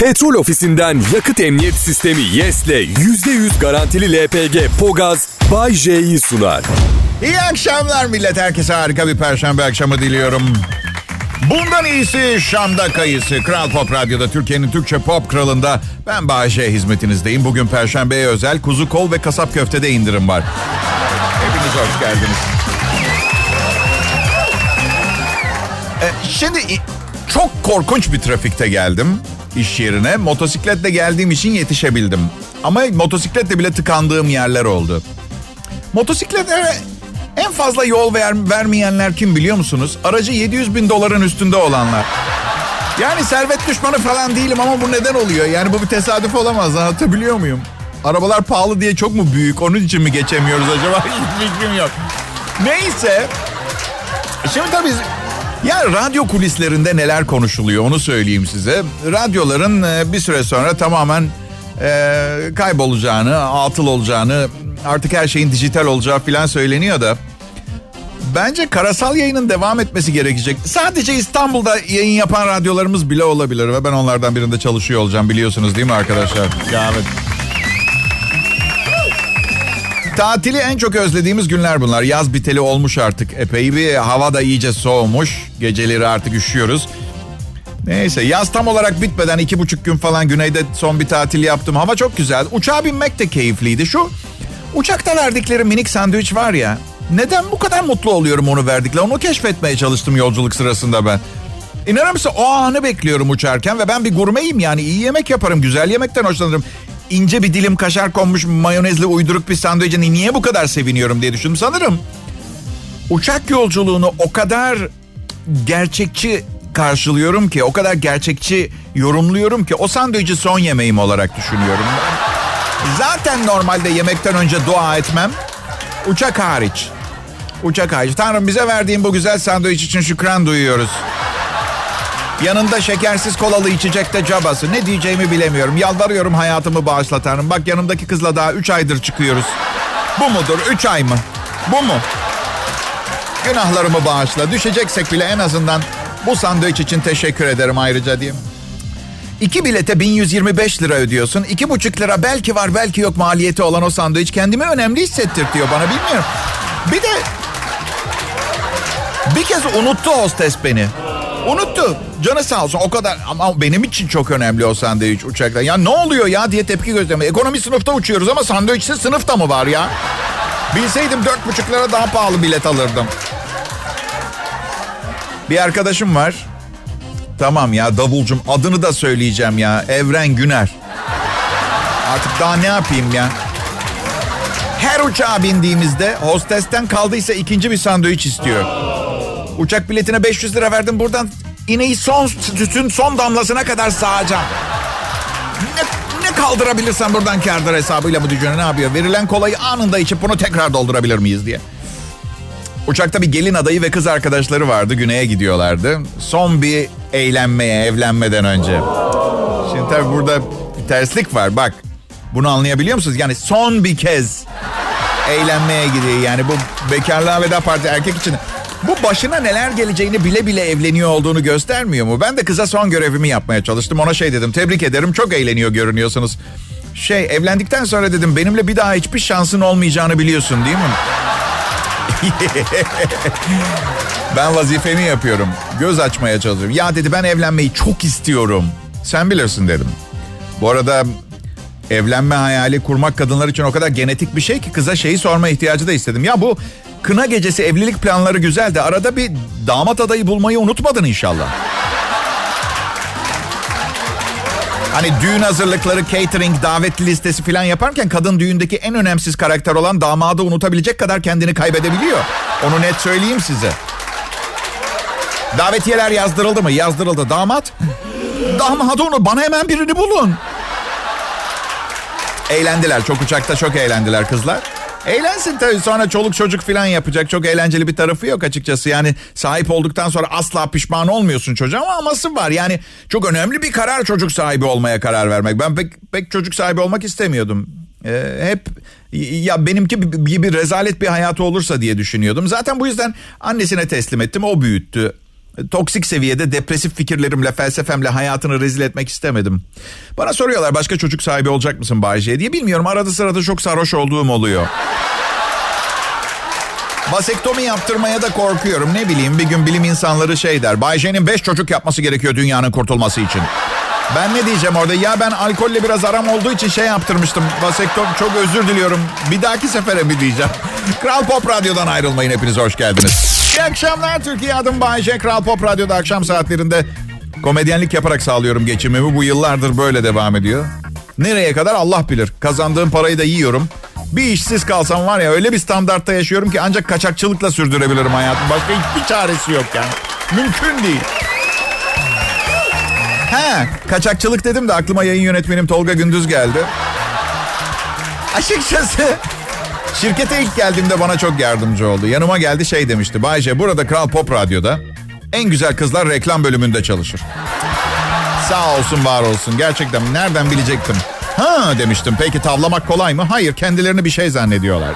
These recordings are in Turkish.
Petrol ofisinden yakıt emniyet sistemi YES'le %100 garantili LPG Pogaz Bay J'yi sunar. İyi akşamlar millet. Herkese harika bir perşembe akşamı diliyorum. Bundan iyisi Şam'da kayısı. Kral Pop Radyo'da Türkiye'nin Türkçe pop kralında ben Bahçe hizmetinizdeyim. Bugün Perşembe'ye özel kuzu kol ve kasap köftede indirim var. Hepiniz hoş geldiniz. Ee, şimdi çok korkunç bir trafikte geldim iş yerine. Motosikletle geldiğim için yetişebildim. Ama motosikletle bile tıkandığım yerler oldu. Motosikletlere en fazla yol ver, vermeyenler kim biliyor musunuz? Aracı 700 bin doların üstünde olanlar. Yani servet düşmanı falan değilim ama bu neden oluyor? Yani bu bir tesadüf olamaz anlatabiliyor muyum? Arabalar pahalı diye çok mu büyük? Onun için mi geçemiyoruz acaba? Hiç fikrim yok. Neyse. Şimdi tabii ya radyo kulislerinde neler konuşuluyor onu söyleyeyim size. Radyoların e, bir süre sonra tamamen e, kaybolacağını, atıl olacağını, artık her şeyin dijital olacağı falan söyleniyor da. Bence karasal yayının devam etmesi gerekecek. Sadece İstanbul'da yayın yapan radyolarımız bile olabilir ve ben onlardan birinde çalışıyor olacağım biliyorsunuz değil mi arkadaşlar? Ya evet. Tatili en çok özlediğimiz günler bunlar. Yaz biteli olmuş artık. Epey bir hava da iyice soğumuş. Geceleri artık üşüyoruz. Neyse yaz tam olarak bitmeden iki buçuk gün falan güneyde son bir tatil yaptım. Hava çok güzel. Uçağa binmek de keyifliydi. Şu uçakta verdikleri minik sandviç var ya. Neden bu kadar mutlu oluyorum onu verdikleri? Onu keşfetmeye çalıştım yolculuk sırasında ben. İnanır mısın o anı bekliyorum uçarken ve ben bir gurmeyim yani iyi yemek yaparım, güzel yemekten hoşlanırım ince bir dilim kaşar konmuş mayonezli uyduruk bir sandviçini niye bu kadar seviniyorum diye düşündüm. Sanırım uçak yolculuğunu o kadar gerçekçi karşılıyorum ki, o kadar gerçekçi yorumluyorum ki o sandviçi son yemeğim olarak düşünüyorum. Zaten normalde yemekten önce dua etmem. Uçak hariç. Uçak hariç. Tanrım bize verdiğin bu güzel sandviç için şükran duyuyoruz. Yanında şekersiz kolalı içecekte cabası. Ne diyeceğimi bilemiyorum. Yalvarıyorum hayatımı bağışla Tanrım. Bak yanımdaki kızla daha 3 aydır çıkıyoruz. Bu mudur? 3 ay mı? Bu mu? Günahlarımı bağışla. Düşeceksek bile en azından bu sandviç için teşekkür ederim ayrıca diyeyim. İki bilete 1125 lira ödüyorsun. İki buçuk lira belki var belki yok maliyeti olan o sandviç kendimi önemli hissettirtiyor bana bilmiyorum. Bir de bir kez unuttu hostes beni. Unuttu. Canı sağ olsun o kadar ama benim için çok önemli o sandviç uçakta. Ya ne oluyor ya diye tepki gösterme. Ekonomi sınıfta uçuyoruz ama sandviçsiz sınıfta mı var ya? Bilseydim dört buçuk lira daha pahalı bilet alırdım. Bir arkadaşım var. Tamam ya davulcum adını da söyleyeceğim ya. Evren Güner. Artık daha ne yapayım ya? Her uçağa bindiğimizde hostesten kaldıysa ikinci bir sandviç istiyor. Uçak biletine 500 lira verdim buradan ineği son sütün son damlasına kadar sağacağım. Ne, ne kaldırabilirsem buradan kardır hesabıyla bu düşünüyor. Ne yapıyor? Verilen kolayı anında içip bunu tekrar doldurabilir miyiz diye. Uçakta bir gelin adayı ve kız arkadaşları vardı. Güney'e gidiyorlardı. Son bir eğlenmeye evlenmeden önce. Şimdi tabii burada bir terslik var. Bak bunu anlayabiliyor musunuz? Yani son bir kez eğlenmeye gidiyor. Yani bu bekarlığa veda parti erkek için bu başına neler geleceğini bile bile evleniyor olduğunu göstermiyor mu? Ben de kıza son görevimi yapmaya çalıştım. Ona şey dedim. Tebrik ederim. Çok eğleniyor görünüyorsunuz. Şey evlendikten sonra dedim benimle bir daha hiçbir şansın olmayacağını biliyorsun değil mi? ben vazifemi yapıyorum. Göz açmaya çalışıyorum. Ya dedi ben evlenmeyi çok istiyorum. Sen bilirsin dedim. Bu arada evlenme hayali kurmak kadınlar için o kadar genetik bir şey ki kıza şeyi sorma ihtiyacı da istedim. Ya bu kına gecesi evlilik planları güzel de arada bir damat adayı bulmayı unutmadın inşallah. Hani düğün hazırlıkları, catering, davetli listesi falan yaparken kadın düğündeki en önemsiz karakter olan damadı unutabilecek kadar kendini kaybedebiliyor. Onu net söyleyeyim size. Davetiyeler yazdırıldı mı? Yazdırıldı. Damat? Damat onu bana hemen birini bulun. Eğlendiler. Çok uçakta çok eğlendiler kızlar. Eğlensin tabii sonra çoluk çocuk falan yapacak. Çok eğlenceli bir tarafı yok açıkçası. Yani sahip olduktan sonra asla pişman olmuyorsun çocuğa ama aması var. Yani çok önemli bir karar çocuk sahibi olmaya karar vermek. Ben pek pek çocuk sahibi olmak istemiyordum. Ee, hep ya benimki bir rezalet bir hayatı olursa diye düşünüyordum. Zaten bu yüzden annesine teslim ettim. O büyüttü. Toksik seviyede depresif fikirlerimle, felsefemle hayatını rezil etmek istemedim. Bana soruyorlar başka çocuk sahibi olacak mısın Bayce diye. Bilmiyorum arada sırada çok sarhoş olduğum oluyor. Vasektomi yaptırmaya da korkuyorum. Ne bileyim bir gün bilim insanları şey der. Bayce'nin 5 çocuk yapması gerekiyor dünyanın kurtulması için. Ben ne diyeceğim orada? Ya ben alkolle biraz aram olduğu için şey yaptırmıştım. Vasektom çok özür diliyorum. Bir dahaki sefere mi diyeceğim. Kral Pop Radyo'dan ayrılmayın. Hepiniz hoş geldiniz. İyi akşamlar Türkiye. Adım Bayce. Kral Pop Radyo'da akşam saatlerinde komedyenlik yaparak sağlıyorum geçimimi. Bu yıllardır böyle devam ediyor. Nereye kadar Allah bilir. Kazandığım parayı da yiyorum. Bir işsiz kalsam var ya öyle bir standartta yaşıyorum ki ancak kaçakçılıkla sürdürebilirim hayatım. Başka hiçbir çaresi yok yani. Mümkün değil. He, kaçakçılık dedim de aklıma yayın yönetmenim Tolga Gündüz geldi. Açıkçası şirkete ilk geldiğimde bana çok yardımcı oldu. Yanıma geldi şey demişti. Bayce burada Kral Pop Radyo'da en güzel kızlar reklam bölümünde çalışır. Sağ olsun var olsun. Gerçekten nereden bilecektim. Ha demiştim. Peki tavlamak kolay mı? Hayır kendilerini bir şey zannediyorlar.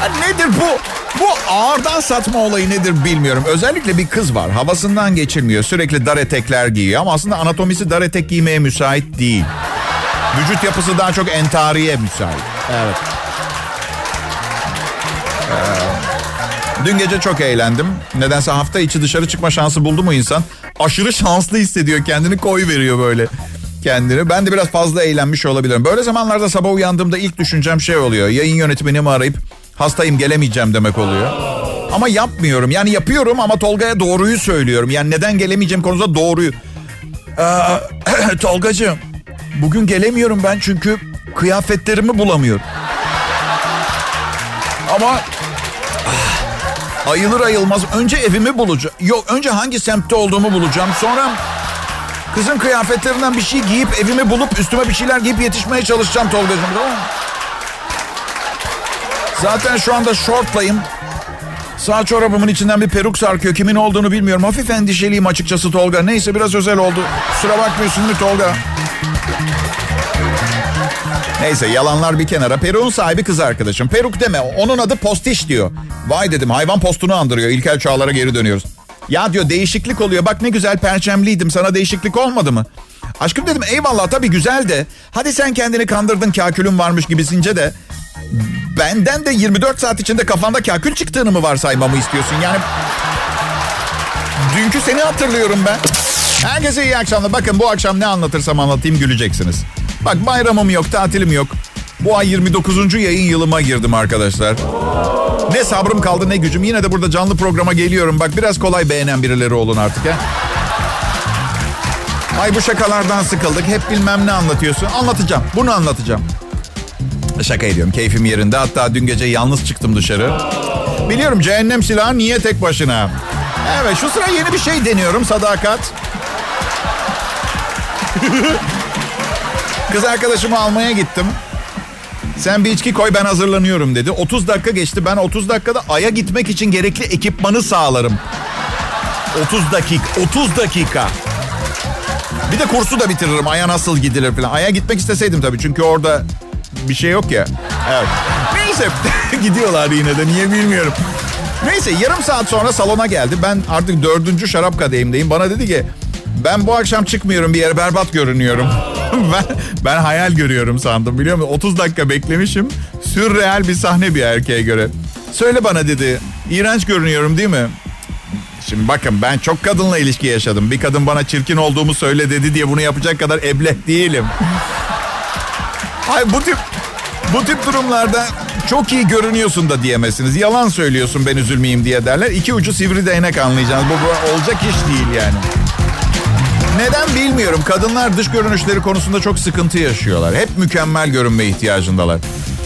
Ha, nedir bu? Bu ağırdan satma olayı nedir bilmiyorum. Özellikle bir kız var. Havasından geçilmiyor. Sürekli dar etekler giyiyor. Ama aslında anatomisi dar etek giymeye müsait değil. Vücut yapısı daha çok entariye müsait. Evet. Dün gece çok eğlendim. Nedense hafta içi dışarı çıkma şansı buldu mu insan? Aşırı şanslı hissediyor. Kendini koy veriyor böyle kendini. Ben de biraz fazla eğlenmiş olabilirim. Böyle zamanlarda sabah uyandığımda ilk düşüncem şey oluyor. Yayın yönetmenimi arayıp hastayım gelemeyeceğim demek oluyor. Ama yapmıyorum. Yani yapıyorum ama Tolga'ya doğruyu söylüyorum. Yani neden gelemeyeceğim konusunda doğruyu. Ee, Tolgacığım bugün gelemiyorum ben çünkü kıyafetlerimi bulamıyorum. Ama ayılır ayılmaz önce evimi bulacağım. Yok önce hangi semtte olduğumu bulacağım. Sonra kızın kıyafetlerinden bir şey giyip evimi bulup üstüme bir şeyler giyip yetişmeye çalışacağım Tolga'cığım tamam mı? Zaten şu anda şortlayım. Sağ çorabımın içinden bir peruk sarkıyor. Kimin olduğunu bilmiyorum. Hafif endişeliyim açıkçası Tolga. Neyse biraz özel oldu. Kusura bakmıyorsun değil Tolga? Neyse yalanlar bir kenara. Peruğun sahibi kız arkadaşım. Peruk deme. Onun adı postiş diyor. Vay dedim hayvan postunu andırıyor. İlkel çağlara geri dönüyoruz. Ya diyor değişiklik oluyor. Bak ne güzel perçemliydim. Sana değişiklik olmadı mı? Aşkım dedim eyvallah tabii güzel de. Hadi sen kendini kandırdın kakülün varmış gibisince de. Benden de 24 saat içinde kafanda kakül çıktığını mı varsaymamı istiyorsun? Yani dünkü seni hatırlıyorum ben. Herkese iyi akşamlar. Bakın bu akşam ne anlatırsam anlatayım güleceksiniz. Bak bayramım yok, tatilim yok. Bu ay 29. yayın yılıma girdim arkadaşlar. Ne sabrım kaldı ne gücüm. Yine de burada canlı programa geliyorum. Bak biraz kolay beğenen birileri olun artık ya. Ay bu şakalardan sıkıldık. Hep bilmem ne anlatıyorsun. Anlatacağım. Bunu anlatacağım. Şaka ediyorum. Keyfim yerinde. Hatta dün gece yalnız çıktım dışarı. Biliyorum cehennem silahı niye tek başına? Evet şu sıra yeni bir şey deniyorum. Sadakat. Kız arkadaşımı almaya gittim. Sen bir içki koy ben hazırlanıyorum dedi. 30 dakika geçti. Ben 30 dakikada Ay'a gitmek için gerekli ekipmanı sağlarım. 30 dakika. 30 dakika. Bir de kursu da bitiririm. Ay'a nasıl gidilir falan. Ay'a gitmek isteseydim tabii. Çünkü orada bir şey yok ya. Evet. Neyse. Gidiyorlar yine de. Niye bilmiyorum. Neyse yarım saat sonra salona geldi. Ben artık dördüncü şarap kadehimdeyim. Bana dedi ki ben bu akşam çıkmıyorum bir yere berbat görünüyorum. Ben, ben hayal görüyorum sandım biliyor musun? 30 dakika beklemişim. Sürreal bir sahne bir erkeğe göre. Söyle bana dedi. İğrenç görünüyorum değil mi? Şimdi bakın ben çok kadınla ilişki yaşadım. Bir kadın bana çirkin olduğumu söyle dedi diye bunu yapacak kadar eblek değilim. Ay bu tip bu tip durumlarda çok iyi görünüyorsun da diyemezsiniz. Yalan söylüyorsun ben üzülmeyeyim diye derler. İki ucu sivri değnek anlayacağınız. Bu, bu olacak iş değil yani. Neden bilmiyorum. Kadınlar dış görünüşleri konusunda çok sıkıntı yaşıyorlar. Hep mükemmel görünme ihtiyacındalar.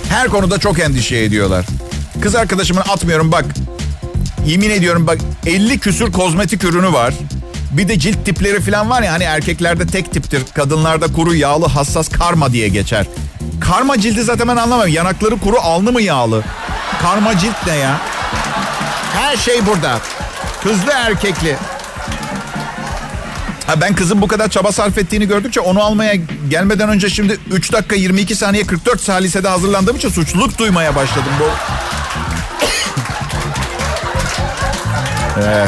Her konuda çok endişe ediyorlar. Kız arkadaşımın atmıyorum bak. Yemin ediyorum bak 50 küsür kozmetik ürünü var. Bir de cilt tipleri falan var ya hani erkeklerde tek tiptir. Kadınlarda kuru, yağlı, hassas karma diye geçer. Karma cildi zaten ben anlamıyorum. Yanakları kuru, alnı mı yağlı? Karma cilt ne ya? Her şey burada. Kızlı erkekli. Ha ben kızın bu kadar çaba sarf ettiğini gördükçe onu almaya gelmeden önce şimdi 3 dakika 22 saniye 44 salisede hazırlandığım için suçluluk duymaya başladım. Bu ee,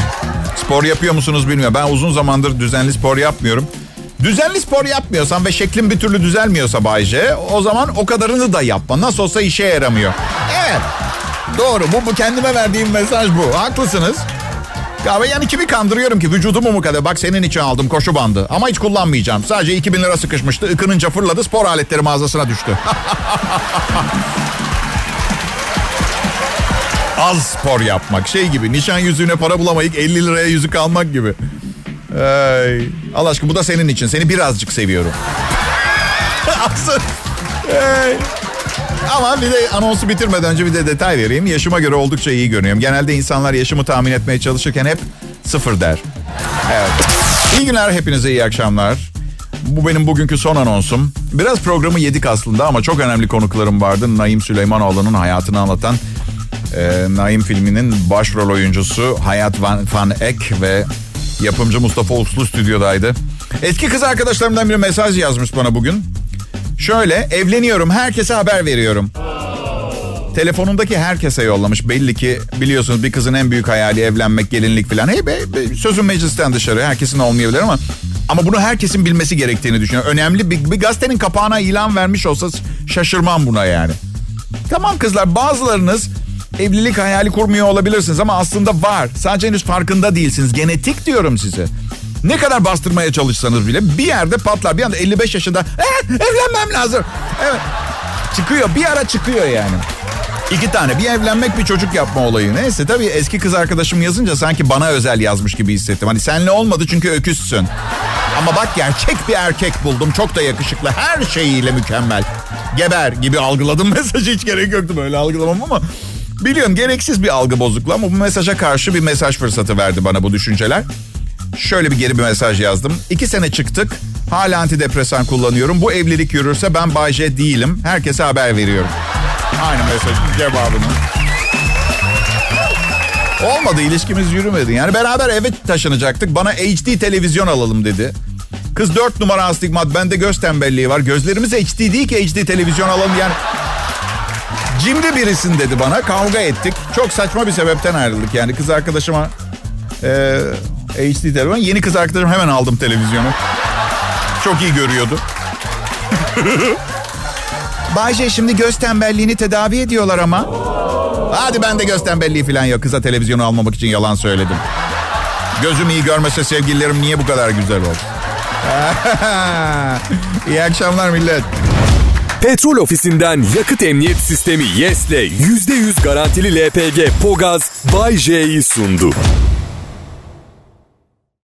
Spor yapıyor musunuz bilmiyorum. Ben uzun zamandır düzenli spor yapmıyorum. Düzenli spor yapmıyorsan ve şeklin bir türlü düzelmiyorsa Bayce o zaman o kadarını da yapma. Nasıl olsa işe yaramıyor. Evet. Doğru. Bu, bu kendime verdiğim mesaj bu. Haklısınız. Ya yani kimi kandırıyorum ki vücudumu mu kadar? Bak senin için aldım koşu bandı. Ama hiç kullanmayacağım. Sadece 2000 lira sıkışmıştı. Ikınınca fırladı spor aletleri mağazasına düştü. Az spor yapmak. Şey gibi nişan yüzüğüne para bulamayıp 50 liraya yüzük almak gibi. Ay, Allah aşkına bu da senin için. Seni birazcık seviyorum. Asıl. Ay. Ama bir de anonsu bitirmeden önce bir de detay vereyim. Yaşıma göre oldukça iyi görünüyorum. Genelde insanlar yaşımı tahmin etmeye çalışırken hep sıfır der. Evet. İyi günler hepinize iyi akşamlar. Bu benim bugünkü son anonsum. Biraz programı yedik aslında ama çok önemli konuklarım vardı. Naim Süleymanoğlu'nun hayatını anlatan e, Naim filminin başrol oyuncusu Hayat Van, Van Ek ve yapımcı Mustafa Uslu stüdyodaydı. Eski kız arkadaşlarımdan biri mesaj yazmış bana bugün. Şöyle evleniyorum herkese haber veriyorum. Telefonundaki herkese yollamış. Belli ki biliyorsunuz bir kızın en büyük hayali evlenmek, gelinlik falan. Hey be, be sözün meclisten dışarı. Herkesin olmayabilir ama ama bunu herkesin bilmesi gerektiğini düşünüyorum. Önemli bir, bir gazetenin kapağına ilan vermiş olsa şaşırmam buna yani. Tamam kızlar bazılarınız evlilik hayali kurmuyor olabilirsiniz ama aslında var. Sadece henüz farkında değilsiniz. Genetik diyorum size. Ne kadar bastırmaya çalışsanız bile bir yerde patlar. Bir anda 55 yaşında eh, evlenmem lazım. Evet. Çıkıyor bir ara çıkıyor yani. İki tane bir evlenmek bir çocuk yapma olayı. Neyse tabii eski kız arkadaşım yazınca sanki bana özel yazmış gibi hissettim. Hani senle olmadı çünkü öküzsün. Ama bak gerçek bir erkek buldum. Çok da yakışıklı. Her şeyiyle mükemmel. Geber gibi algıladım mesajı. Hiç gerek yoktu böyle algılamam ama. Biliyorum gereksiz bir algı bozukluğu ama bu mesaja karşı bir mesaj fırsatı verdi bana bu düşünceler. Şöyle bir geri bir mesaj yazdım. İki sene çıktık. Hala antidepresan kullanıyorum. Bu evlilik yürürse ben Bay J değilim. Herkese haber veriyorum. Aynı mesajın cevabını. Olmadı ilişkimiz yürümedi. Yani beraber eve taşınacaktık. Bana HD televizyon alalım dedi. Kız dört numara astigmat. Bende göz tembelliği var. Gözlerimiz HD değil ki HD televizyon alalım. Yani cimri birisin dedi bana. Kavga ettik. Çok saçma bir sebepten ayrıldık. Yani kız arkadaşıma e, HD televizyon. Yeni kız arkadaşım hemen aldım televizyonu. Çok iyi görüyordu. Bayce şimdi göz tembelliğini tedavi ediyorlar ama. Hadi ben de göz tembelliği falan yok. Kıza televizyonu almamak için yalan söyledim. Gözüm iyi görmese sevgililerim niye bu kadar güzel oldu? iyi akşamlar millet. Petrol ofisinden yakıt emniyet sistemi YES'le %100 garantili LPG Pogaz Bay J'yi sundu.